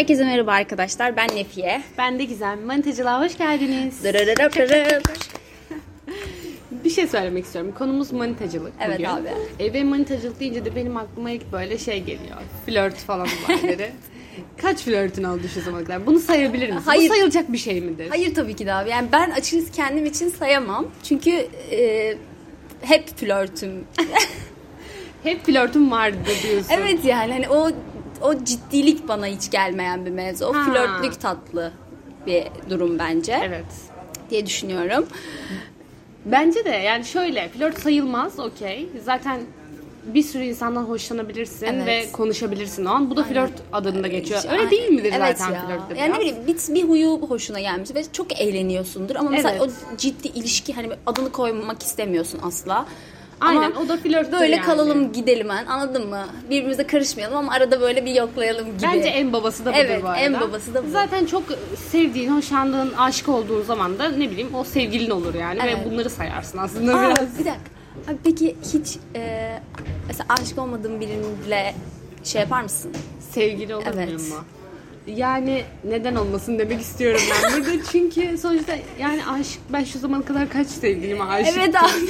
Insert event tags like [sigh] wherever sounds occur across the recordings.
Herkese merhaba arkadaşlar. Ben Nefiye. Ben de Gizem. Manitacılığa hoş geldiniz. Bir şey söylemek istiyorum. Konumuz manitacılık Evet bugün. abi. E, ve manitacılık deyince de benim aklıma ilk böyle şey geliyor. Flört falan olayları. Kaç flörtün oldu şu zamana kadar? Bunu sayabilir misin? Hayır. Bu sayılacak bir şey midir? Hayır tabii ki de abi. Yani ben açıkçası kendim için sayamam. Çünkü e, hep flörtüm. Hep flörtüm vardı diyorsun. evet yani hani o o ciddilik bana hiç gelmeyen bir mevzu. O Ha. flörtlük tatlı bir durum bence Evet. diye düşünüyorum. Bence de yani şöyle flört sayılmaz okey. Zaten bir sürü insandan hoşlanabilirsin Evet. ve konuşabilirsin o an. Bu da flört adında geçiyor. Öyle değil midir evet zaten ya. flörtte Yani ne biraz? bileyim bir, bir huyu hoşuna gelmiş ve çok eğleniyorsundur ama mesela Evet. o ciddi ilişki hani adını koymak istemiyorsun asla. Aynen, Ama o da flörttür Böyle yani. kalalım gidelim hani, anladın mı? Birbirimize karışmayalım ama arada böyle bir yoklayalım gibi. Bence en babası da budur Evet, bu arada. en babası da bu. Zaten çok sevdiğin, hoşlandığın, aşık olduğun zaman da ne bileyim o sevgilin olur yani Evet. ve bunları sayarsın aslında Aa, biraz. bir dakika. Abi peki hiç e, mesela aşık olmadığın biriyle şey yapar mısın? Sevgili olur Evet. mu? Yani neden olmasın demek istiyorum ben burada [laughs] çünkü sonuçta yani aşık ben şu zamana kadar kaç sevgilime aşık Evet abi.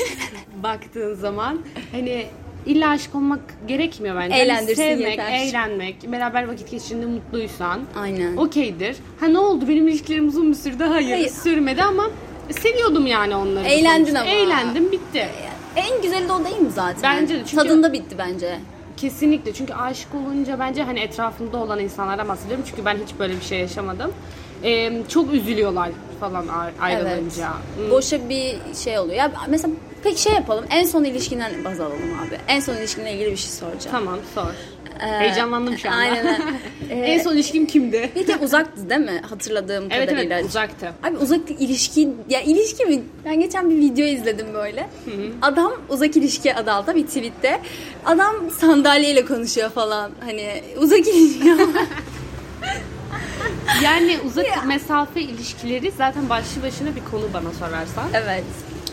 baktığın zaman hani illa aşık olmak gerekmiyor bence. Hani Eğlendirsin sevmek, yeter. eğlenmek, beraber vakit geçirdiğinde mutluysan Aynen. okeydir. Ha ne oldu benim ilişkilerim uzun bir sürdü hayır, Hayır. sürmedi ama seviyordum yani onları. Eğlendin sonuçta. ama. Eğlendim bitti. En güzeli de o değil mi zaten? Bence de, çünkü- Tadında bitti bence. Kesinlikle çünkü aşık olunca bence hani etrafımda olan insanlardan bahsediyorum çünkü ben hiç böyle bir şey yaşamadım. Ee, çok üzülüyorlar falan ayrılınca. Hmm. Boşa bir şey oluyor. Ya mesela peki şey yapalım. En son ilişkinden baz alalım abi. En son ilişkinle ilgili bir şey soracağım. Tamam sor. Ee, Heyecanlandım şu anda. Aynen. [laughs] Ee, en son ilişkim kimdi? Peki uzaktı değil mi? Hatırladığım evet kadarıyla. evet uzaktı. Abi uzak ilişki ya ilişki mi? Ben geçen bir video izledim böyle. Adam uzak ilişki adı altında bir tweette. Adam sandalyeyle konuşuyor falan. Hani uzak ilişki. [laughs] Yani uzak mesafe ilişkileri zaten başlı başına bir konu bana sorarsan. evet.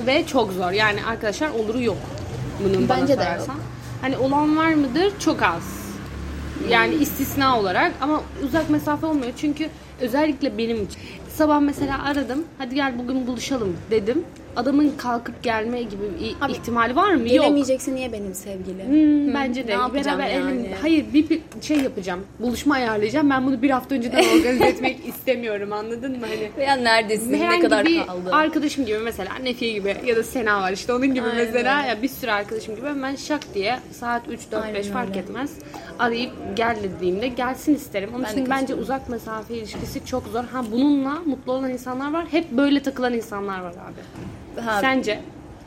Ve çok zor. Yani arkadaşlar oluru yok. Bunun bana Bence de sorarsan. yok. Hani olan var mıdır? Çok az. Yani istisna olarak ama uzak mesafe olmuyor. Çünkü özellikle benim için. Sabah mesela aradım. Hadi gel bugün buluşalım dedim. Adamın kalkıp gelme gibi Abi, ihtimali var mı? Yok. Niye benim sevgilim? Hmm, bence de. ne Beraber yani? elim- Hayır bir, bir şey yapacağım. Buluşma ayarlayacağım. Ben bunu bir hafta önceden [laughs] organize etmek istemiyorum. Anladın mı? Hani Veya neredesin? Ne kadar kaldı? arkadaşım gibi mesela Nefiye gibi ya da Sena var işte onun gibi Aynen mesela ya bir sürü arkadaşım gibi hemen şak diye saat 3 4 Aynen 5 fark öyle. etmez arayıp gel dediğimde gelsin isterim. Onun Ben için bence uzak mesafe ilişkisi çok zor. Ha bununla mutlu olan insanlar var. Hep böyle takılan insanlar var abi. Ha, Sence?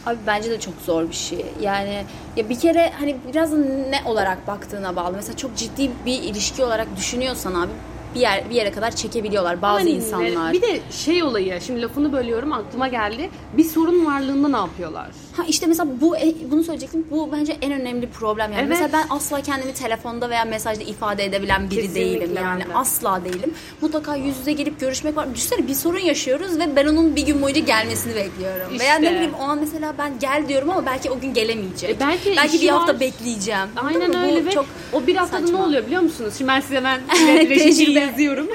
Abi bence de çok zor bir şey. Yani ya bir kere hani biraz ne olarak baktığına bağlı. Mesela çok ciddi bir ilişki olarak düşünüyorsan abi bir yer bir yere kadar çekebiliyorlar bazı Hani insanlar. Bir de şey olayı, şimdi lafını bölüyorum aklıma geldi. Bir sorun varlığında ne yapıyorlar? Ha işte mesela bu e, bunu söyleyecektim. Bu bence en önemli problem yani. Evet. Mesela ben asla kendimi telefonda veya mesajda ifade edebilen biri Kesinlikle değilim yani. de. Asla değilim. Mutlaka yüz yüze gelip görüşmek var. Düşünsene bir sorun yaşıyoruz ve ben onun bir gün boyunca gelmesini bekliyorum. Veya ne İşte. bileyim o an mesela ben gel diyorum ama belki o gün gelemeyecek. E belki belki bir hafta var. bekleyeceğim. Aynen öyle ve çok o bir haftada saçma. ne oluyor biliyor musunuz? Şimdi ben size hemen [laughs] Tecrübe. yazıyorum.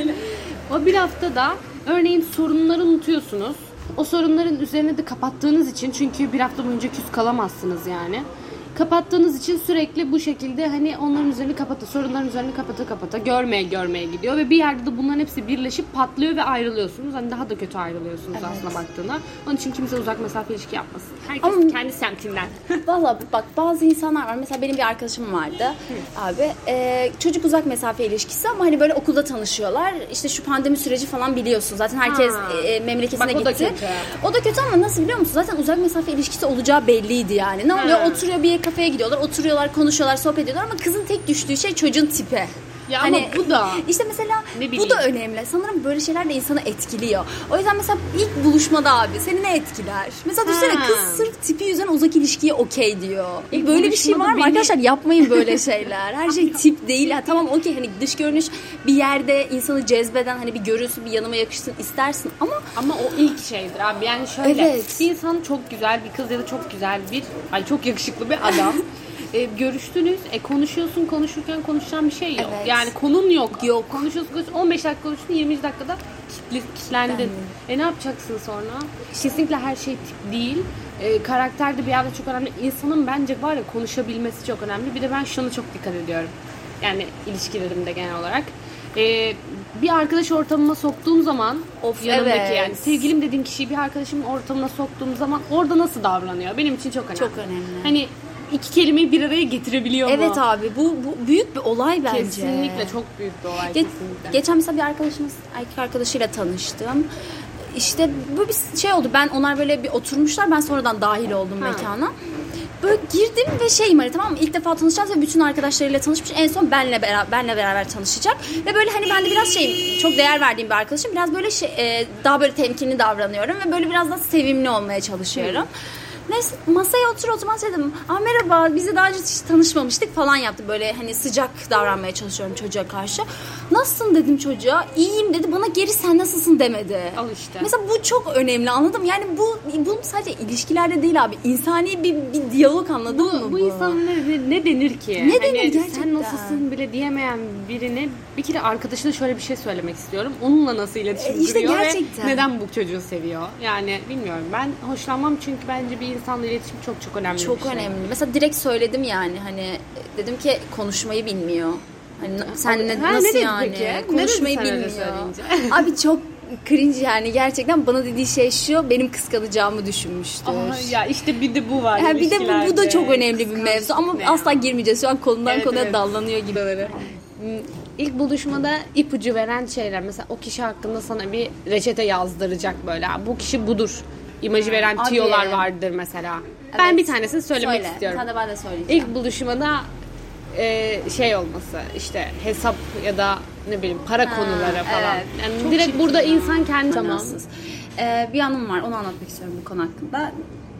[laughs] o bir haftada örneğin sorunları unutuyorsunuz. O sorunların üzerine de kapattığınız için çünkü bir hafta boyunca küs kalamazsınız yani. Kapattığınız için sürekli bu şekilde hani onların üzerini kapatı, sorunların üzerini kapata kapata görmeye görmeye gidiyor ve bir yerde de bunların hepsi birleşip patlıyor ve ayrılıyorsunuz. Hani daha da kötü ayrılıyorsunuz aslında baktığında. Onun için kimse uzak mesafe ilişki yapmasın. Herkes Ama- kendi semtinden. [laughs] Valla bak bazı insanlar var. Mesela benim bir arkadaşım vardı abi. e, çocuk uzak mesafe ilişkisi ama hani böyle okulda tanışıyorlar. İşte şu pandemi süreci falan biliyorsun. Zaten herkes Ha. e, memleketine Bak o da gitti. kötü. O da kötü ama nasıl biliyor musun? Zaten uzak mesafe ilişkisi olacağı belliydi yani. Ne oluyor? Oturuyor bir kafeye gidiyorlar. Oturuyorlar, konuşuyorlar, sohbet ediyorlar ama kızın tek düştüğü şey çocuğun tipi. Ya ama bu da- işte mesela bu da önemli. Sanırım böyle şeyler de insanı etkiliyor. O yüzden mesela ilk buluşmada abi seni ne etkiler? Mesela düşünsene Ha. kız sırf tipi yüzünden uzak ilişkiye okey diyor. İlk böyle bir şey var mı? beni- Arkadaşlar yapmayın böyle [laughs] şeyler. Her şey tip değil. Ha, tamam okey hani dış görünüş bir yerde insanı cezbeden hani bir görünsün bir yanıma yakışsın istersin ama Ama o ilk şeydir abi. Yani şöyle Evet. bir insan çok güzel bir kız ya da çok güzel bir ay çok yakışıklı bir adam [laughs] e, görüştünüz, e, konuşuyorsun, konuşurken konuşacağın bir şey yok. Evet. Yani konun yok. Yok. Konuşuyorsun, konuşuyorsun 15 dakika konuştun, 20 dakikada kilitlendin. E ne yapacaksın sonra? Kesinlikle her şey tip değil. E, karakter de bir yerde çok önemli. İnsanın bence var ya konuşabilmesi çok önemli. Bir de ben şunu çok dikkat ediyorum. Yani ilişkilerimde genel olarak. E, bir arkadaş ortamıma soktuğum zaman Of, yanımdaki evet. yani sevgilim dediğim kişiyi bir arkadaşımın ortamına soktuğum zaman orada nasıl davranıyor? Benim için çok önemli. Çok önemli. Hani iki kelimeyi bir araya getirebiliyor mu? Evet abi bu, bu büyük bir olay bence. Kesinlikle çok büyük bir olay Ge- kesinlikle. geçen mesela bir arkadaşımız erkek arkadaşıyla tanıştım. İşte bu bir şey oldu. Ben onlar böyle bir oturmuşlar. Ben sonradan dahil oldum Ha. mekana. Böyle girdim ve şeyim hani tamam mı? İlk defa tanışacağız ve bütün arkadaşlarıyla tanışmış. En son benle beraber benle beraber tanışacak. Ve böyle hani ben de biraz şey çok değer verdiğim bir arkadaşım. Biraz böyle şey e, daha böyle temkinli davranıyorum ve böyle biraz daha sevimli olmaya çalışıyorum. Neyse masaya otur oturmaz dedim. Aa merhaba biz de daha önce hiç tanışmamıştık falan yaptı. Böyle hani sıcak davranmaya çalışıyorum çocuğa karşı. Nasılsın dedim çocuğa. İyiyim dedi. Bana geri sen nasılsın demedi. Al işte. Mesela bu çok önemli anladım. Yani bu bu sadece ilişkilerde değil abi. İnsani bir, bir diyalog anladın mı bu, bu? bu insan ne, ne, denir ki? Ne denir Hani gerçekten? Sen nasılsın bile diyemeyen birine bir kere arkadaşına şöyle bir şey söylemek istiyorum. Onunla nasıl iletişim E, işte kuruyor gerçekten. ve neden bu çocuğu seviyor? Yani bilmiyorum. Ben hoşlanmam çünkü bence bir insanla iletişim çok çok önemli Çok bir şey. önemli. Mesela direkt söyledim yani hani dedim ki konuşmayı bilmiyor. Hani sen ne, Ha, nasıl yani? peki? Konuşmayı bilmiyor. [laughs] Abi çok cringe yani gerçekten bana dediği şey şu benim kıskanacağımı düşünmüştür. Aha, ya işte bir de bu var. Ha, bir de bu, bu da çok önemli bir mevzu ama ya? asla girmeyeceğiz. Şu an konudan Evet, konuya evet. dallanıyor gibi. İlk buluşmada ipucu veren şeyler mesela o kişi hakkında sana bir reçete yazdıracak böyle. Bu kişi budur. İmajı veren Abi. tiyolar vardır mesela. Ben Evet. bir tanesini söylemek Söyle. istiyorum. Hadi ben de söyleyeceğim. İlk buluşmada e, şey olması işte hesap ya da ne bileyim para konuları falan. evet. Yani Çok direkt burada ya. insan kendi tamam. Ee, bir anım var onu anlatmak istiyorum bu konu hakkında.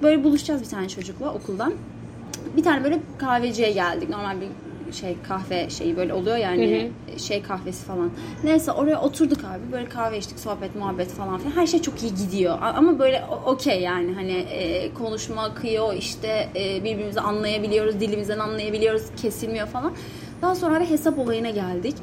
Böyle buluşacağız bir tane çocukla okuldan. Bir tane böyle kahveciye geldik. Normal bir şey kahve şeyi böyle oluyor yani şey kahvesi falan. Neyse oraya oturduk abi böyle kahve içtik sohbet muhabbet falan filan. Her şey çok iyi gidiyor ama böyle okey yani hani e, konuşma akıyor işte e, birbirimizi anlayabiliyoruz dilimizden anlayabiliyoruz kesilmiyor falan. Daha sonra hesap olayına geldik.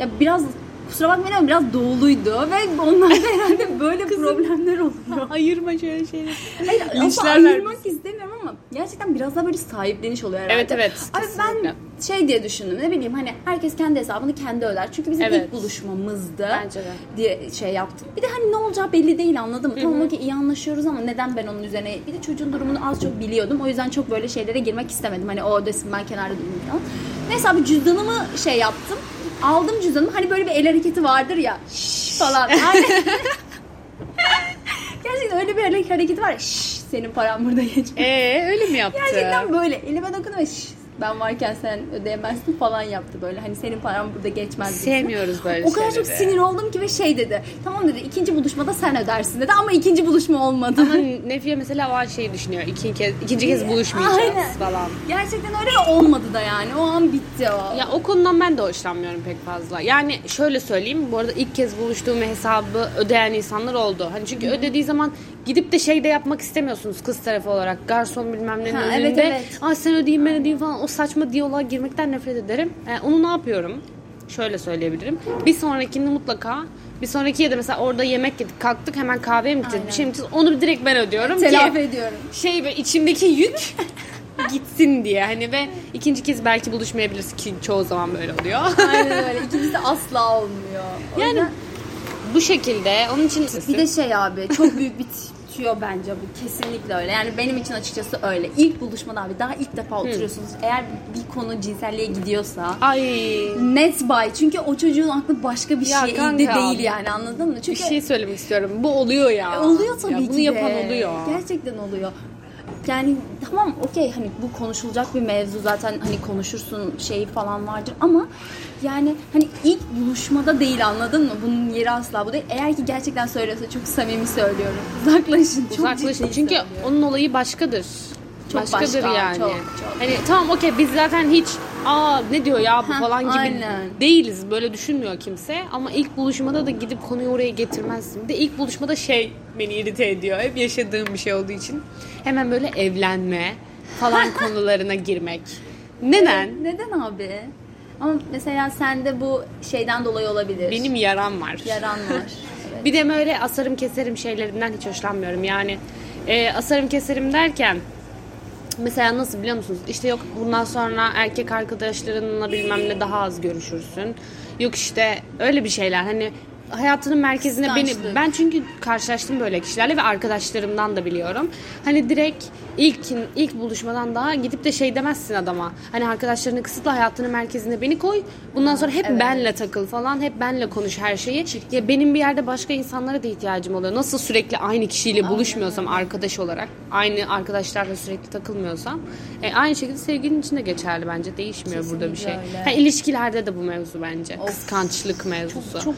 Ya biraz kusura bakmayın ama biraz doğuluydu ve onlarda herhalde böyle problemler oluyor. [laughs] Ayırma şöyle şeyleri. Hayır asla ayırmak istemiyorum ama gerçekten biraz daha böyle sahipleniş oluyor herhalde. Evet, evet, Abi ben şey diye düşündüm ne bileyim hani herkes kendi hesabını kendi öder. Çünkü bizim Evet. ilk buluşmamızdı Bence de. diye şey yaptım. Bir de hani ne olacağı belli değil anladın mı? Tamam okey iyi anlaşıyoruz ama neden ben onun üzerine bir de çocuğun durumunu az çok biliyordum. O yüzden çok böyle şeylere girmek istemedim. Hani o ödesin ben kenarda durayım falan. Neyse abi cüzdanımı şey yaptım. Aldım cüzdanımı hani böyle bir el hareketi vardır ya şşş falan. [laughs] Gerçekten öyle bir el hareketi var ya şşş senin paran burada geçmiyor. Ee öyle mi yaptı? Gerçekten böyle elime dokundu ve "Şş, ben varken sen ödeyemezsin falan yaptı böyle. Hani senin paran burada geçmez. Sevmiyoruz böyle O kadar çok sinir oldum ki ve şey dedi. Tamam dedi ikinci buluşmada sen ödersin dedi ama ikinci buluşma olmadı. Ama Nefiye mesela o an şey düşünüyor. İkinci kez, ikinci kez buluşmayacağız Aynen. falan. Gerçekten öyle olmadı da yani. O an bitti o. Ya o konudan ben de hoşlanmıyorum pek fazla. Yani şöyle söyleyeyim. Bu arada ilk kez buluştuğum hesabı ödeyen insanlar oldu. Hani çünkü ödediği zaman gidip de şey de yapmak istemiyorsunuz kız tarafı olarak. Garson bilmem nenin Ha, önünde. evet, evet. Aa sen ödeyeyim ben ödeyeyim falan. O saçma diyaloğa girmekten nefret ederim. E, onu ne yapıyorum? Şöyle söyleyebilirim. Bir sonrakinde mutlaka bir sonraki de mesela orada yemek yedik kalktık hemen kahveye mi gideceğiz bir şey mi gideceğiz onu direkt ben ödüyorum Telafi ediyorum. şey ve içimdeki yük [laughs] gitsin diye hani ve ikinci kez belki buluşmayabiliriz ki çoğu zaman böyle oluyor. Aynen öyle. [laughs] İkincisi asla olmuyor. O Yani yüzden- bu şekilde onun için Bir de şey abi çok [laughs] büyük bir tüyo bence bu kesinlikle öyle. Yani benim için açıkçası öyle. İlk buluşmada abi daha ilk defa oturuyorsunuz. Eğer bir konu cinselliğe gidiyorsa ay net by. Çünkü o çocuğun aklı başka bir şeyde kanka. değil yani anladın mı? bir Çünkü şey söylemek istiyorum. Bu oluyor ya. E, oluyor tabii ya, ki Bunu de. yapan oluyor. Gerçekten oluyor. Yani tamam okey hani bu konuşulacak bir mevzu zaten hani konuşursun şeyi falan vardır ama yani hani ilk buluşmada değil anladın mı? Bunun yeri asla bu değil. Eğer ki gerçekten söylüyorsa çok samimi söylüyorum. [laughs] Uzaklaşın. Çok Uzaklaşın. Çünkü onun olayı başkadır. Çok başkadır başka, yani. çok, çok. Hani tamam okey biz zaten hiç aa ne diyor ya bu falan gibi aynen. değiliz. Böyle düşünmüyor kimse. Ama ilk buluşmada da gidip konuyu oraya getirmezsin. Bir de ilk buluşmada şey beni irite ediyor. Hep yaşadığım bir şey olduğu için. Hemen böyle evlenme falan [laughs] konularına girmek. Neden? Neden abi? Ama mesela sende bu şeyden dolayı olabilir. Benim yaram var. yaran var. [laughs] Evet. Bir de böyle asarım keserim şeylerinden hiç hoşlanmıyorum. Yani e, asarım keserim derken mesela nasıl biliyor musunuz? İşte yok bundan sonra erkek arkadaşlarınla bilmem ne daha az görüşürsün. Yok işte öyle bir şeyler hani hayatının merkezine beni ben çünkü karşılaştım böyle kişilerle ve arkadaşlarımdan da biliyorum. Hani direkt ilk ilk buluşmadan daha gidip de şey demezsin adama. Hani arkadaşlarını kısıtla hayatının merkezine beni koy. Bundan sonra hep Evet. benle takıl falan. Hep benle konuş her şeyi. Ya benim bir yerde başka insanlara da ihtiyacım oluyor. Nasıl sürekli aynı kişiyle buluşmuyorsam arkadaş olarak, aynı arkadaşlarla sürekli takılmıyorsam, e, aynı şekilde sevgilinin için de geçerli bence. Değişmiyor burada bir şey. Kesinlikle öyle. Ha, ilişkilerde de bu mevzu bence. Kıskançlık mevzusu. Çok,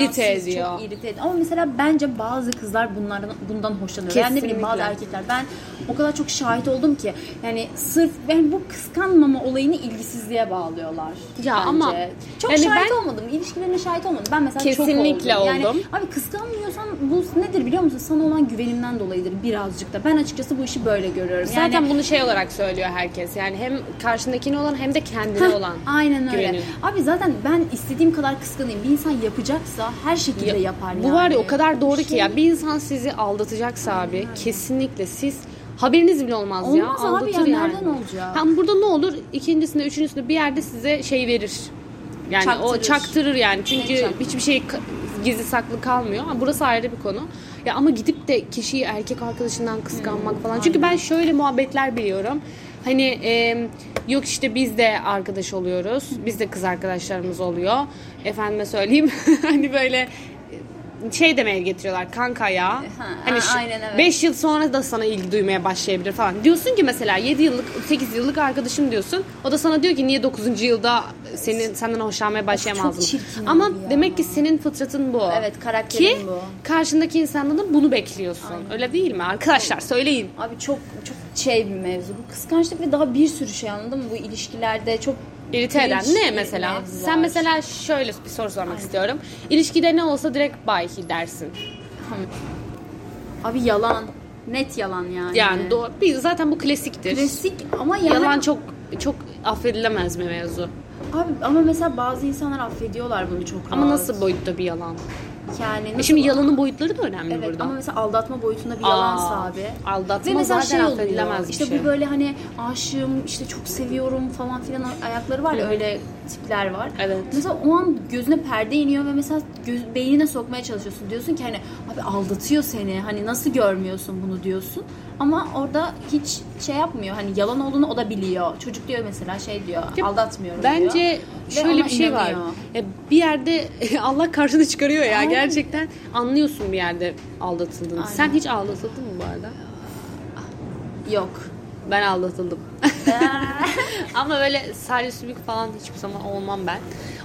manasız, irite ediyor. Çok irite ediyor. Ama mesela bence bazı kızlar bunlardan bundan hoşlanıyor. Yani ne bileyim bazı Kesinlikle. erkekler. Ben o kadar çok şahit oldum ki yani sırf yani bu kıskanmama olayını ilgisizliğe bağlıyorlar. Ya bence. ama çok yani şahit ben- olmadım. İlişkilerine şahit olmadım. Ben mesela Kesinlikle çok oldum. Yani oldum. abi kıskanmıyorsan bu nedir biliyor musun? Sana olan güvenimden dolayıdır birazcık da. Ben açıkçası bu işi böyle görüyorum. Zaten yani, bunu şey olarak söylüyor herkes. Yani hem karşındakine olan hem de kendine Heh, olan. Aynen öyle. güvenin. Abi zaten ben istediğim kadar kıskanayım. Bir insan yapacaksa her şekilde Ya, yapar Bu yani. var ya o kadar doğru ki Şey- ya bir insan sizi aldatacaksa abi kesinlikle siz haberiniz bile olmaz, ya. Olmaz abi Aldatır ya, yani. nereden olacak? Hem burada ne olur? İkincisinde, üçüncüsünde bir yerde size şey verir. Yani o Çaktırır. çaktırır yani. Çünkü çaktırır. hiçbir şey gizli saklı kalmıyor. Ha, burası ayrı bir konu. Ya ama gidip de kişiyi erkek arkadaşından kıskanmak Hmm, falan. Çünkü ben şöyle muhabbetler biliyorum. Hani e, yok işte biz de arkadaş oluyoruz. Biz de kız arkadaşlarımız oluyor. Efendime söyleyeyim. [laughs] hani böyle şey demeye getiriyorlar kanka ya. hani a- aynen, evet. 5 yıl sonra da sana ilgi duymaya başlayabilir falan. Diyorsun ki mesela 7 yıllık 8 yıllık arkadaşım diyorsun. O da sana diyor ki niye 9. yılda senin senden hoşlanmaya başlayamaz çok mı? çirkin Ama ya. demek ki senin fıtratın bu. Evet, karakterin ki, bu. karşındaki insandan da bunu bekliyorsun. Öyle değil mi? Arkadaşlar söyleyin. Abi çok şey bir mevzu. Bu kıskançlık ve daha bir sürü şey anladın mı? Bu ilişkilerde çok İrite eden ne mesela? mevzular. Sen mesela şöyle bir soru sormak istiyorum. İlişkide ne olsa direkt bay dersin. Abi yalan. Net yalan yani. Yani doğru. Bir, zaten bu klasiktir. Klasik ama yani Yalan çok çok affedilemez bir mevzu. Abi ama mesela bazı insanlar affediyorlar bunu çok Ama rahat. nasıl boyutta bir yalan? Yani E şimdi yalanın boyutları da önemli Evet burada. ama mesela aldatma boyutunda bir yalansa Aa, abi. aldatma Ve mesela zaten şey oluyor. bir işte şey. bu böyle hani aşığım işte çok seviyorum falan filan ayakları var ya öyle tipler var. Evet. Mesela o an gözüne perde iniyor ve mesela göz, beynine sokmaya çalışıyorsun. Diyorsun ki hani abi aldatıyor seni. Hani nasıl görmüyorsun bunu diyorsun. Ama orada hiç şey yapmıyor. Hani yalan olduğunu o da biliyor. Çocuk diyor mesela şey diyor. Ya, aldatmıyorum diyor. Bence şöyle bir şey var. inanıyor. Ya bir yerde [laughs] Allah karşını çıkarıyor ya Aynen. Gerçekten anlıyorsun bir yerde aldatıldığını. Aynen. Sen hiç aldatıldın mı bu arada? Yok. Ben aldatıldım. [laughs] Ama böyle salih sülük falan hiçbir zaman olmam ben.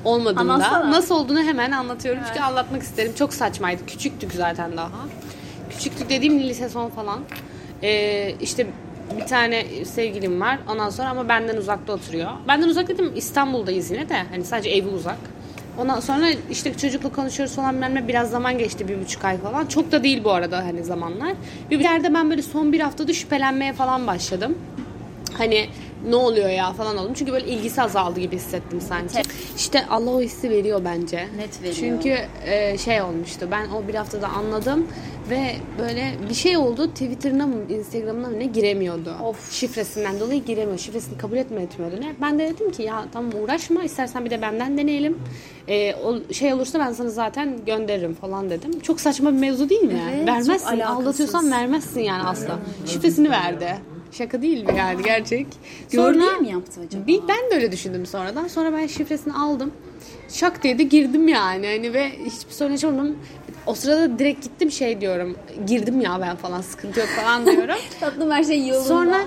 Olmadım da. Anlatsana. Nasıl olduğunu hemen anlatıyorum çünkü anlatmak isterim. Çok saçmaydı. Küçüktük zaten daha. Küçüktük dediğim lise son falan. Ee, işte bir tane sevgilim var. Ondan sonra ama benden uzakta oturuyor. Benden uzak dedim İstanbul'dayız yine de. Hani sadece evi uzak. Ondan sonra işte çocukla konuşuyoruz falan bilmem ne. Biraz zaman geçti bir buçuk ay falan. Çok da değil bu arada hani zamanlar. Bir yerde ben böyle son bir haftada şüphelenmeye falan başladım hani ne oluyor ya falan oldum. Çünkü böyle ilgisi azaldı gibi hissettim sanki. İşte Allah o hissi veriyor bence. Net veriyor. Çünkü e, şey olmuştu. Ben o bir haftada anladım ve böyle bir şey oldu. Twitter'ına mı Instagram'ına mı ne giremiyordu. Of. Şifresinden dolayı giremiyor. Şifresini kabul etme etmiyordu ne. Ben de dedim ki ya tamam uğraşma. istersen bir de benden deneyelim. E, o şey olursa ben sana zaten gönderirim falan dedim. Çok saçma bir mevzu değil mi? Evet, vermezsin. Aldatıyorsan vermezsin yani asla. Şifresini verdi. Şaka değil mi yani gerçek? Gördüğü mi yaptı acaba? Bir, ben de öyle düşündüm sonradan. Sonra ben şifresini aldım. Şak dedi girdim yani. Hani ve hiçbir sorun yaşamadım. O sırada direkt gittim şey diyorum. Girdim ya ben falan sıkıntı yok falan diyorum. [laughs] Tatlım her şey yolunda. Sonra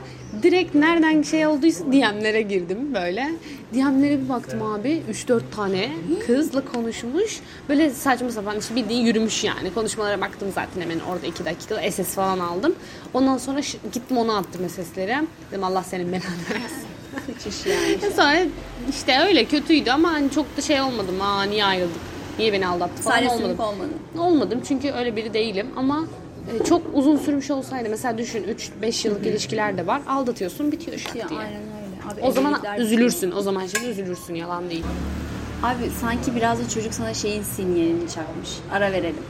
direkt nereden şey olduysa DM'lere girdim böyle. DM'lere bir baktım abi 3-4 tane kızla konuşmuş. Böyle saçma sapan işte bildiğin yürümüş yani. Konuşmalara baktım zaten hemen orada 2 dakikada SS falan aldım. Ondan sonra ş- gittim ona attım SS'leri. Dedim Allah senin belanı versin. [laughs] Kaçış yani. Sonra işte öyle kötüydü ama hani çok da şey olmadım. Aa niye ayrıldık? Niye beni aldattı falan Sadece olmadım. sülük olmadı. Olmadım çünkü öyle biri değilim ama e, çok uzun sürmüş olsaydı mesela düşün 3-5 yıllık ilişkiler de var aldatıyorsun bitiyor şak Ya, diye. aynen öyle. Abi o zaman evlilikler üzülürsün. O zaman şimdi üzülürsün. Yalan değil. Abi sanki biraz da çocuk sana şeyin sinyalini çakmış. Ara verelim.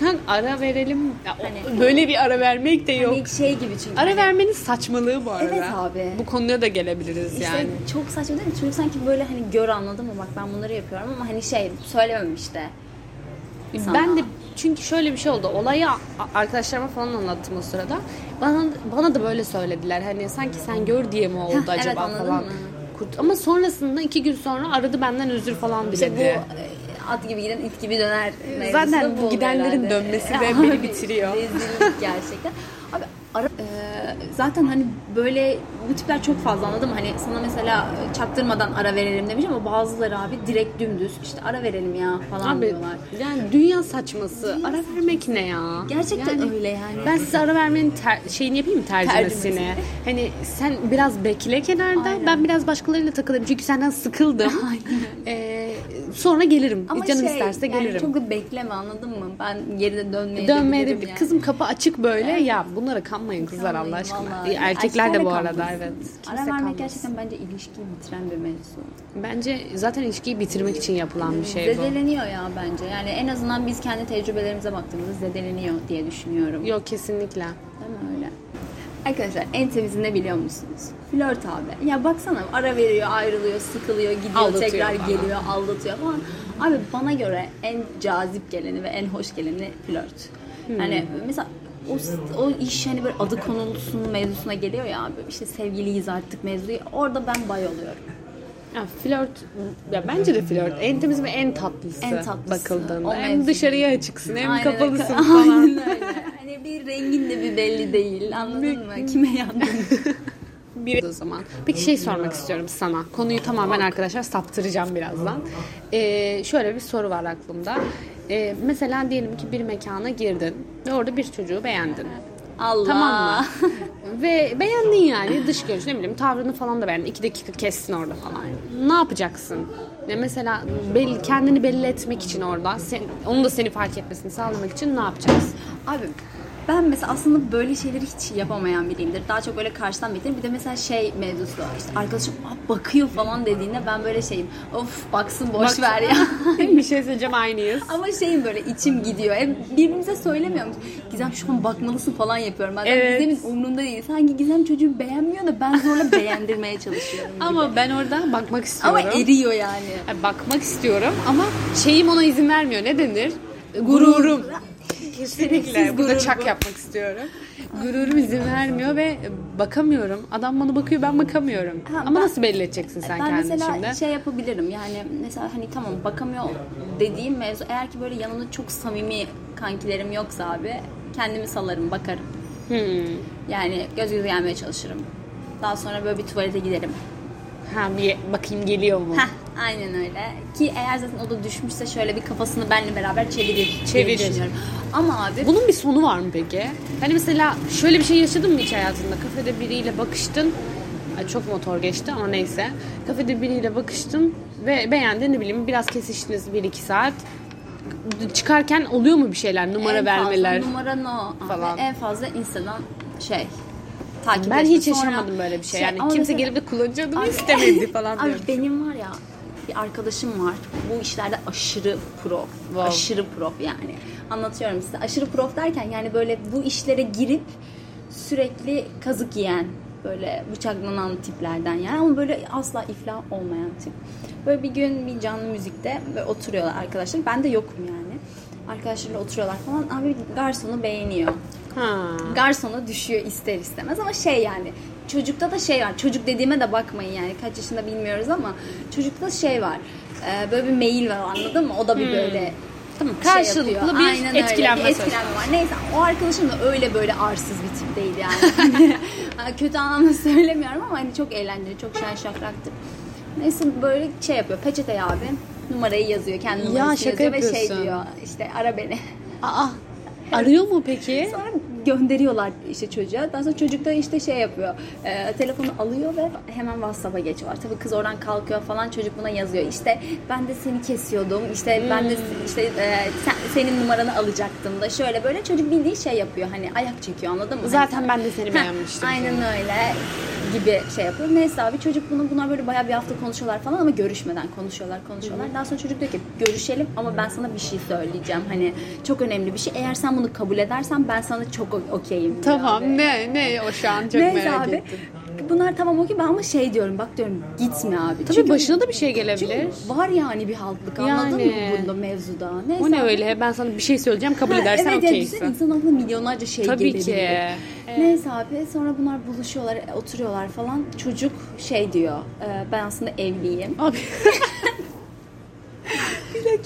Kan ara verelim. Ya, o- Hani- böyle bir ara vermek de yok. Hani şey gibi çünkü. Ara hani- vermenin saçmalığı bu arada. Evet abi. Bu konuya da gelebiliriz İşte yani. çok saçma değil mi? Çocuk sanki böyle hani gör anladın mı? Bak ben bunları yapıyorum ama hani şey söylemem işte. sana. Ben de çünkü şöyle bir şey oldu. Olayı a- arkadaşlarıma falan anlattım o sırada. Bana bana da böyle söylediler. Hani sanki sen gör diye mi oldu Heh, evet, acaba anladın falan. mı? Kurt- Ama sonrasında iki gün sonra aradı benden özür falan diledi. İşte bu e, at gibi giden it gibi döner. Zaten bu gidenlerin dönmesi [laughs] de beni bitiriyor. Rezillik gerçekten. Abi ara, e, zaten hani böyle bu tipler çok fazla anladın mı? Hani sana mesela çaktırmadan ara verelim demiş ama bazıları abi direkt dümdüz işte ara verelim ya falan Abi diyorlar. yani dünya saçması. ara vermek ne ya? Gerçekten Yani öyle yani. Ben size ara vermenin ter- şeyini yapayım mı tercümesini? Tercümesini. Hani sen biraz bekle kenarda. Aynen. Ben biraz başkalarıyla takılayım. Çünkü senden sıkıldım. [laughs] Ee, sonra gelirim. Ama Canım şey, isterse yani gelirim. çok da bekleme anladın mı? Ben geride dönmeye Dönmeye de de yani. Kızım kapı açık böyle. Ya bunlara kanmayın kızlar Kanmayın Allah aşkına. vallahi. Erkekler de bu arada evet. Kimse Ara vermek gerçekten bence ilişkiyi bitiren bir mevzu. Bence zaten ilişkiyi bitirmek için yapılan bir şey bu. Zedeleniyor ya bence. Yani en azından biz kendi tecrübelerimize baktığımızda zedeleniyor diye düşünüyorum. Yok kesinlikle. Değil mi öyle? Arkadaşlar en temizi ne biliyor musunuz? Flört abi. Ya baksana ara veriyor, ayrılıyor, sıkılıyor, gidiyor, Aldatıyor tekrar falan. geliyor, aldatıyor falan. Abi bana göre en cazip geleni ve en hoş geleni flört. Hmm. Yani mesela o, o iş hani böyle adı konulsun mevzusuna geliyor ya abi işte sevgiliyiz artık mevzuyu orada ben bay oluyorum. Ya flört ya bence de flört en temiz ve en tatlısı, En tatlısı. bakıldığında. O hem mevzu. dışarıya açıksın hem Aynen kapalısın [laughs] öyle. falan. Aynen öyle. Hani bir rengin de bir belli değil anladın mı? Kime yandın? [laughs] Bir o zaman. Peki şey sormak istiyorum sana. Konuyu tamamen arkadaşlar saptıracağım birazdan. Ee, şöyle bir soru var aklımda. Ee, mesela diyelim ki bir mekana girdin ve orada bir çocuğu beğendin. Allah. Tamam mı? ve beğendin yani dış görünüş ne bileyim tavrını falan da beğendin. İki dakika kestin orada falan. Ne yapacaksın? Ya mesela belli, kendini belli etmek için orada, sen, onun da seni fark etmesini sağlamak için ne yapacaksın? Abi ben mesela aslında böyle şeyleri hiç yapamayan biriyimdir. Daha çok böyle karşıdan bilirim. Bir de mesela şey mevzusu var. İşte arkadaşım "Aa, bakıyor falan dediğinde ben böyle şeyim. Of baksın boş Bak- ver ya. [laughs] bir şey söyleyeceğim aynıyız. Ama şeyim böyle içim gidiyor. Hem birbirimize söylemiyormuş. Gizem şu an bakmalısın falan yapıyorum. Ben Evet. Gizem'in umrunda değil. Sanki Gizem çocuğu beğenmiyor da ben zorla beğendirmeye çalışıyorum. [laughs] gibi. Ama ben orada bakmak istiyorum. Ama eriyor yani. Yani bakmak istiyorum ama şeyim ona izin vermiyor. Ne denir? Gururum. Kesinlikle. Burada çak yapmak istiyorum. Gururum izin vermiyor ve bakamıyorum. Adam bana bakıyor ben bakamıyorum. Ha, ama ben- nasıl belli edeceksin sen ben kendini mesela şimdi? şey yapabilirim yani mesela hani tamam bakamıyor dediğim mevzu eğer ki böyle yanımda çok samimi kankilerim yoksa abi kendimi salarım bakarım. Hmm. Yani göz göze gelmeye çalışırım. Daha sonra böyle bir tuvalete giderim. Ha bir bakayım geliyor mu? Heh, aynen öyle. Ki eğer zaten o da düşmüşse şöyle bir kafasını benimle beraber çevirir. Çevirir. Ama abi Bunun bir sonu var mı peki? Hani mesela şöyle bir şey yaşadın mı hiç hayatında? Kafede biriyle bakıştın. Ay çok motor geçti ama neyse. Kafede biriyle bakıştın ve beğendin ne bileyim biraz kesiştiniz 1-2 saat. Çıkarken oluyor mu bir şeyler? Numara en vermeler. fazla numara no falan. falan. En fazla Instagram şey takip Ben hiç yaşamadım böyle bir şey. Yani ama kimse mesela- gelip de kullanıcı adımı Abi- istemedi [laughs] falan Abi diyor. benim var ya bir arkadaşım var. Bu işlerde aşırı pro. Wow. Aşırı prof yani. Anlatıyorum size. Aşırı prof derken yani böyle bu işlere girip sürekli kazık yiyen böyle bıçaklanan tiplerden yani ama böyle asla iflah olmayan tip. Böyle bir gün bir canlı müzikte ve oturuyorlar arkadaşlar. Ben de yokum yani. Arkadaşlarıyla oturuyorlar falan. Abi garsonu beğeniyor Ha. garsona düşüyor ister istemez ama şey yani çocukta da şey var çocuk dediğime de bakmayın yani kaç yaşında bilmiyoruz ama çocukta şey var Ee, böyle bir mail var anladın mı o da bir böyle Tamam, şey karşılıklı yapıyor. bir Aynen öyle, etkilenme bir söz etkilenme var. Neyse o arkadaşım da öyle böyle arsız bir tip değil yani. [laughs] Kötü anlamda [laughs] söylemiyorum ama hani çok eğlenceli, çok şen şakraktır. Neyse böyle şey yapıyor. Peçete abi numarayı yazıyor. Kendi Ya, numarasını şaka yazıyor ve şey yapıyorsun. diyor işte ara beni. Aa, arıyor mu peki? Sonra gönderiyorlar işte çocuğa. Daha sonra çocuk da işte şey yapıyor. E, telefonu alıyor ve hemen WhatsApp'a geçiyorlar. Tabii kız oradan kalkıyor falan çocuk buna yazıyor. İşte ben de seni kesiyordum. İşte ben de işte e, sen, senin numaranı alacaktım da şöyle böyle çocuk bildiği şey yapıyor. Hani ayak çekiyor anladın mı? Zaten Hani- ben de seni beğenmiştim. Aynen öyle gibi şey yapıyor. Neyse abi çocuk bunu bunlar böyle bayağı bir hafta konuşuyorlar falan ama görüşmeden konuşuyorlar konuşuyorlar. Daha sonra çocuk diyor ki görüşelim ama ben sana bir şey söyleyeceğim. Hani çok önemli bir şey. Eğer sen bunu kabul edersen ben sana çok okeyim. Tamam abi. ne ne o şu an çok Neyse merak abi. ettim. Bunlar tamam okey ben ama şey diyorum bak diyorum gitme abi. Tabii başına da bir şey çünkü gelebilir. var yani bir haltlık anladın Yani. mı bunda mevzuda. Neyse O ne abi. öyle? Ben sana bir şey söyleyeceğim kabul Ha, edersen evet, yani okeysin. düşünsene insan aklına milyonlarca şey Tabii gelebilir. ki. Evet. Neyse abi sonra bunlar buluşuyorlar, oturuyorlar falan. Çocuk şey diyor, e, ben aslında evliyim. Abi [laughs]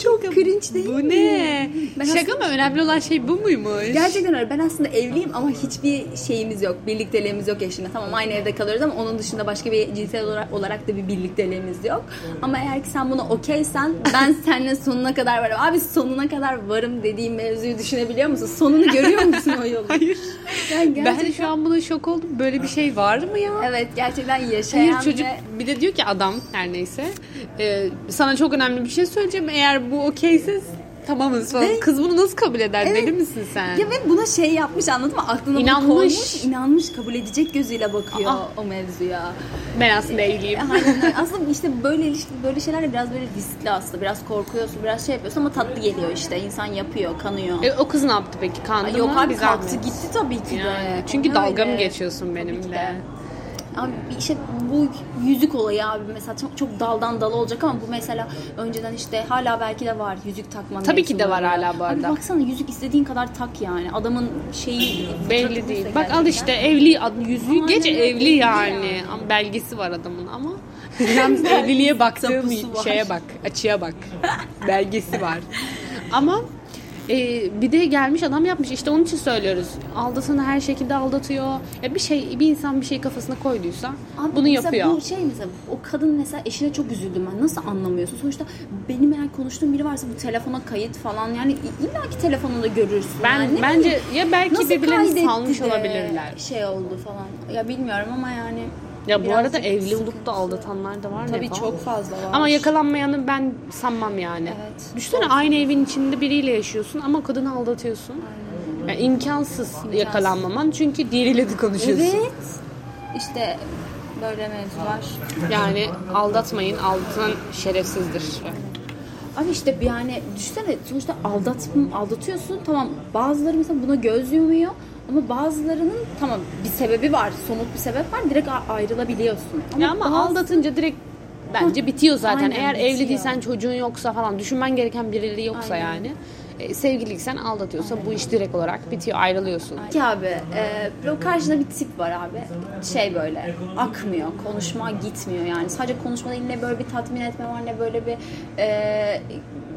Çok cringe değil bu mi? ne? Ben Şaka aslında- mı? Önemli olan şey bu muymuş? Gerçekten öyle. Ben aslında evliyim ama hiçbir şeyimiz yok. Birlikteliğimiz yok eşimle. Tamam aynı evde kalıyoruz ama onun dışında başka bir cinsel olarak, olarak da bir birlikteliğimiz yok. Ama eğer ki sen buna okeysen ben [laughs] seninle sonuna kadar varım. Abi sonuna kadar varım dediğim mevzuyu düşünebiliyor musun? Sonunu görüyor musun o yolun? [laughs] Hayır. Yani Ben gerçekten... şu an buna şok oldum. Böyle bir şey var mı ya? Evet gerçekten yaşayan Hayır çocuk ve... bir de diyor ki adam her neyse e, sana çok önemli bir şey söyleyeceğim eğer bu okeyse tamamız falan. Ve- Kız bunu nasıl kabul eder? Evet. Deli misin sen? Ya ve buna şey yapmış anladın mı? Aklına bunu İnanmış. koymuş, inanmış, kabul edecek gözüyle bakıyor Aa. o mevzuya. Ben aslında evliyim. Aynen. Aslında işte böyle ilişki, böyle şeyler de biraz böyle riskli aslında. Biraz korkuyorsun, biraz şey yapıyorsun ama tatlı geliyor işte. İnsan yapıyor, kanıyor. E, o kız ne yaptı peki? Kandı Ay, Yok mı? abi Bir kalktı gitti tabii ki de. Yani, çünkü dalga öyle? mı geçiyorsun benimle? Abi işte bu yüzük olayı abi mesela çok, çok daldan dala olacak ama bu mesela önceden işte hala belki de var yüzük takma Tabii ki de var hala bu Abi arada. baksana yüzük istediğin kadar tak yani. Adamın şeyi Belli değil. Bak al işte evli yüzüğü Aynen geç evli evli yani. yani. Belgesi var adamın ama [laughs] yalnız [laughs] evliliğe baktığım şeye bak, açıya bak. belgesi var. [laughs] Ama e, bir de gelmiş adam yapmış işte onun için söylüyoruz. Aldatını her şekilde aldatıyor. Ya bir şey bir insan bir şey kafasına koyduysa Abi bunu mesela yapıyor. Bu şey mesela o kadın mesela eşine çok üzüldüm ben. Nasıl anlamıyorsun? Sonuçta benim eğer konuştuğum biri varsa bu telefona kayıt falan yani illa ki telefonunda görürsün. Ben yani. Ne bence bileyim, ya belki nasıl birbirlerini salmış olabilirler. Şey oldu falan. Ya bilmiyorum ama yani. Ya bu arada evli olup da aldatanlar da var Tabii çok fazla var. Ama yakalanmayanı ben sanmam yani. Evet. Düşünsene aynı evin içinde biriyle yaşıyorsun ama kadını aldatıyorsun. Yani imkansız, yakalanmaman çünkü diğeriyle de konuşuyorsun. Evet. İşte böyle mevzular. Yani aldatmayın, aldatan şerefsizdir. Abi işte bir yani düşünsene sonuçta aldat, aldatıyorsun tamam bazıları mesela buna göz yumuyor ama bazılarının tamam bir sebebi var somut bir sebep var direkt ayrılabiliyorsun. Ya ama bazı- aldatınca direkt bence bitiyor zaten. Aynen, Eğer bitiyor. evli değilsen çocuğun yoksa falan düşünmen gereken birileri yoksa Aynen. yani. E, sevgiliysen aldatıyorsa bu iş direkt olarak bitiyor ayrılıyorsun. Ki abi e, böyle karşında bir tip var abi şey böyle akmıyor konuşma gitmiyor yani sadece konuşmada ne böyle bir tatmin etme var ne böyle bir e,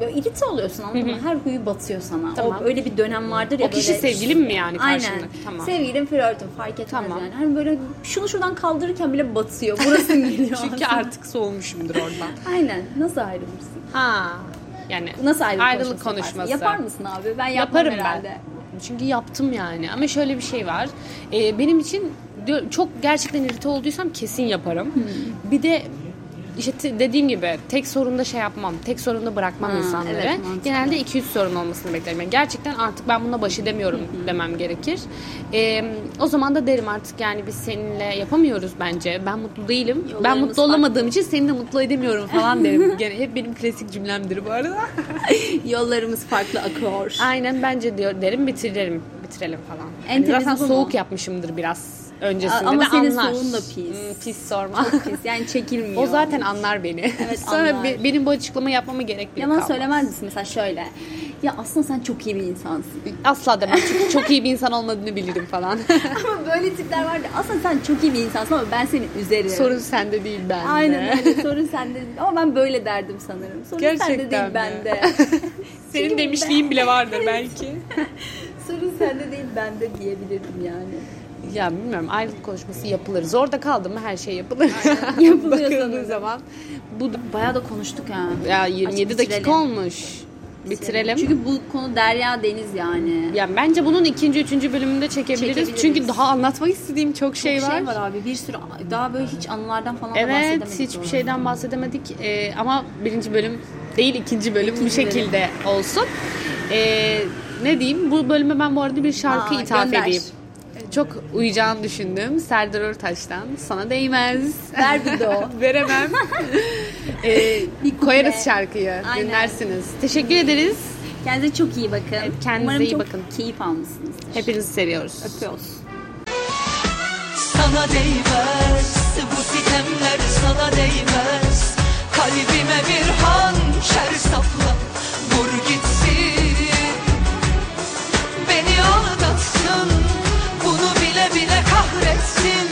böyle irite oluyorsun anladın mı? Her huyu batıyor sana. Tamam. O, öyle bir dönem vardır ya O kişi böyle- sevgilin mi yani Aynen. karşındaki? Tamam. Sevgilim flörtüm fark etmez Tamam. yani. Hani böyle şunu şuradan kaldırırken bile batıyor. Burası [laughs] geliyor. Çünkü aslında. artık soğumuşumdur oradan. Aynen. Nasıl ayrılırsın? Ha. Yani Nasıl ayrılık, ayrılık konuşması, konuşması. Yapar mısın abi? Ben Yaparım herhalde. ben. Çünkü yaptım yani. Ama şöyle bir şey var. Ee, benim için çok gerçekten irite olduysam kesin yaparım. Hmm. Bir de işte te- dediğim gibi tek sorunda şey yapmam. Tek sorunda bırakmam Ha, insanları. evet, mantıklı. Genelde 2-3 sorun olmasını beklerim. Yani gerçekten artık ben bununla baş edemiyorum demem gerekir. Ee, o zaman da derim artık yani biz seninle yapamıyoruz bence. Ben mutlu değilim. ben Yollarımız mutlu olamadığım için seni de mutlu edemiyorum falan [laughs] derim. Gene hep benim klasik cümlemdir bu arada. Yollarımız farklı akıyor. Aynen bence diyor derim bitirelim bitirelim falan. En Yani zaten soğuk yapmışımdır biraz öncesinde Ama de senin anlar. soğuğun da pis. Hmm, pis sorma. Pis. Yani çekilmiyor. [laughs] o zaten anlar beni. Evet, [laughs] Sonra anlar. be- benim bu açıklama yapmama gerek bile Yalan kalmaz. söylemez misin mesela şöyle. Ya aslında sen çok iyi bir insansın. Asla demem çünkü [laughs] çok iyi bir insan olmadığını bilirim falan. ama böyle tipler var ya aslında sen çok iyi bir insansın ama ben seni üzerim. Sorun sende değil bende. Aynen öyle. Sorun sende değil. Ama ben böyle derdim sanırım. Sorun sende Gerçekten değil mi? bende. Senin demişliğin bile vardır belki. Sorun sende değil bende diyebilirdim yani. Ya bilmiyorum ayrılık konuşması yapılır. Zorda kaldım mı her şey yapılır. [laughs] Yapılıyor sanırım. zaman. Bu da- Bayağı da konuştuk ha. ya Açık 27 dakika bitirelim. olmuş. bitirelim. Çünkü bu konu derya deniz yani. Yani bence bunun ikinci, üçüncü bölümünde çekebiliriz. Çekebiliriz. Çünkü daha anlatmak istediğim çok şey Çok var. şey var abi. Bir sürü daha böyle hiç anılardan falan da Evet, bahsedemedik. hiçbir doğru. şeyden bahsedemedik. Ee, ama birinci bölüm değil, ikinci bölüm bu İkinci şekilde olsun. Ee, ne diyeyim? Bu bölüme ben bu arada bir şarkı Aa, ithaf gönder. edeyim. Çok uyacağını düşündüm. Serdar Ortaç'tan. Sana değmez. Ver bir de o. [laughs] Veremem. [laughs] ee, koyarız şarkıyı. Aynen. Dinlersiniz. Teşekkür ederiz. Kendinize çok iyi bakın. kendinize Umarım iyi çok bakın. keyif almışsınız. Hepinizi seviyoruz. Öpüyoruz. Sana değmez Bu sitemler sana değmez Kalbime bir har It's too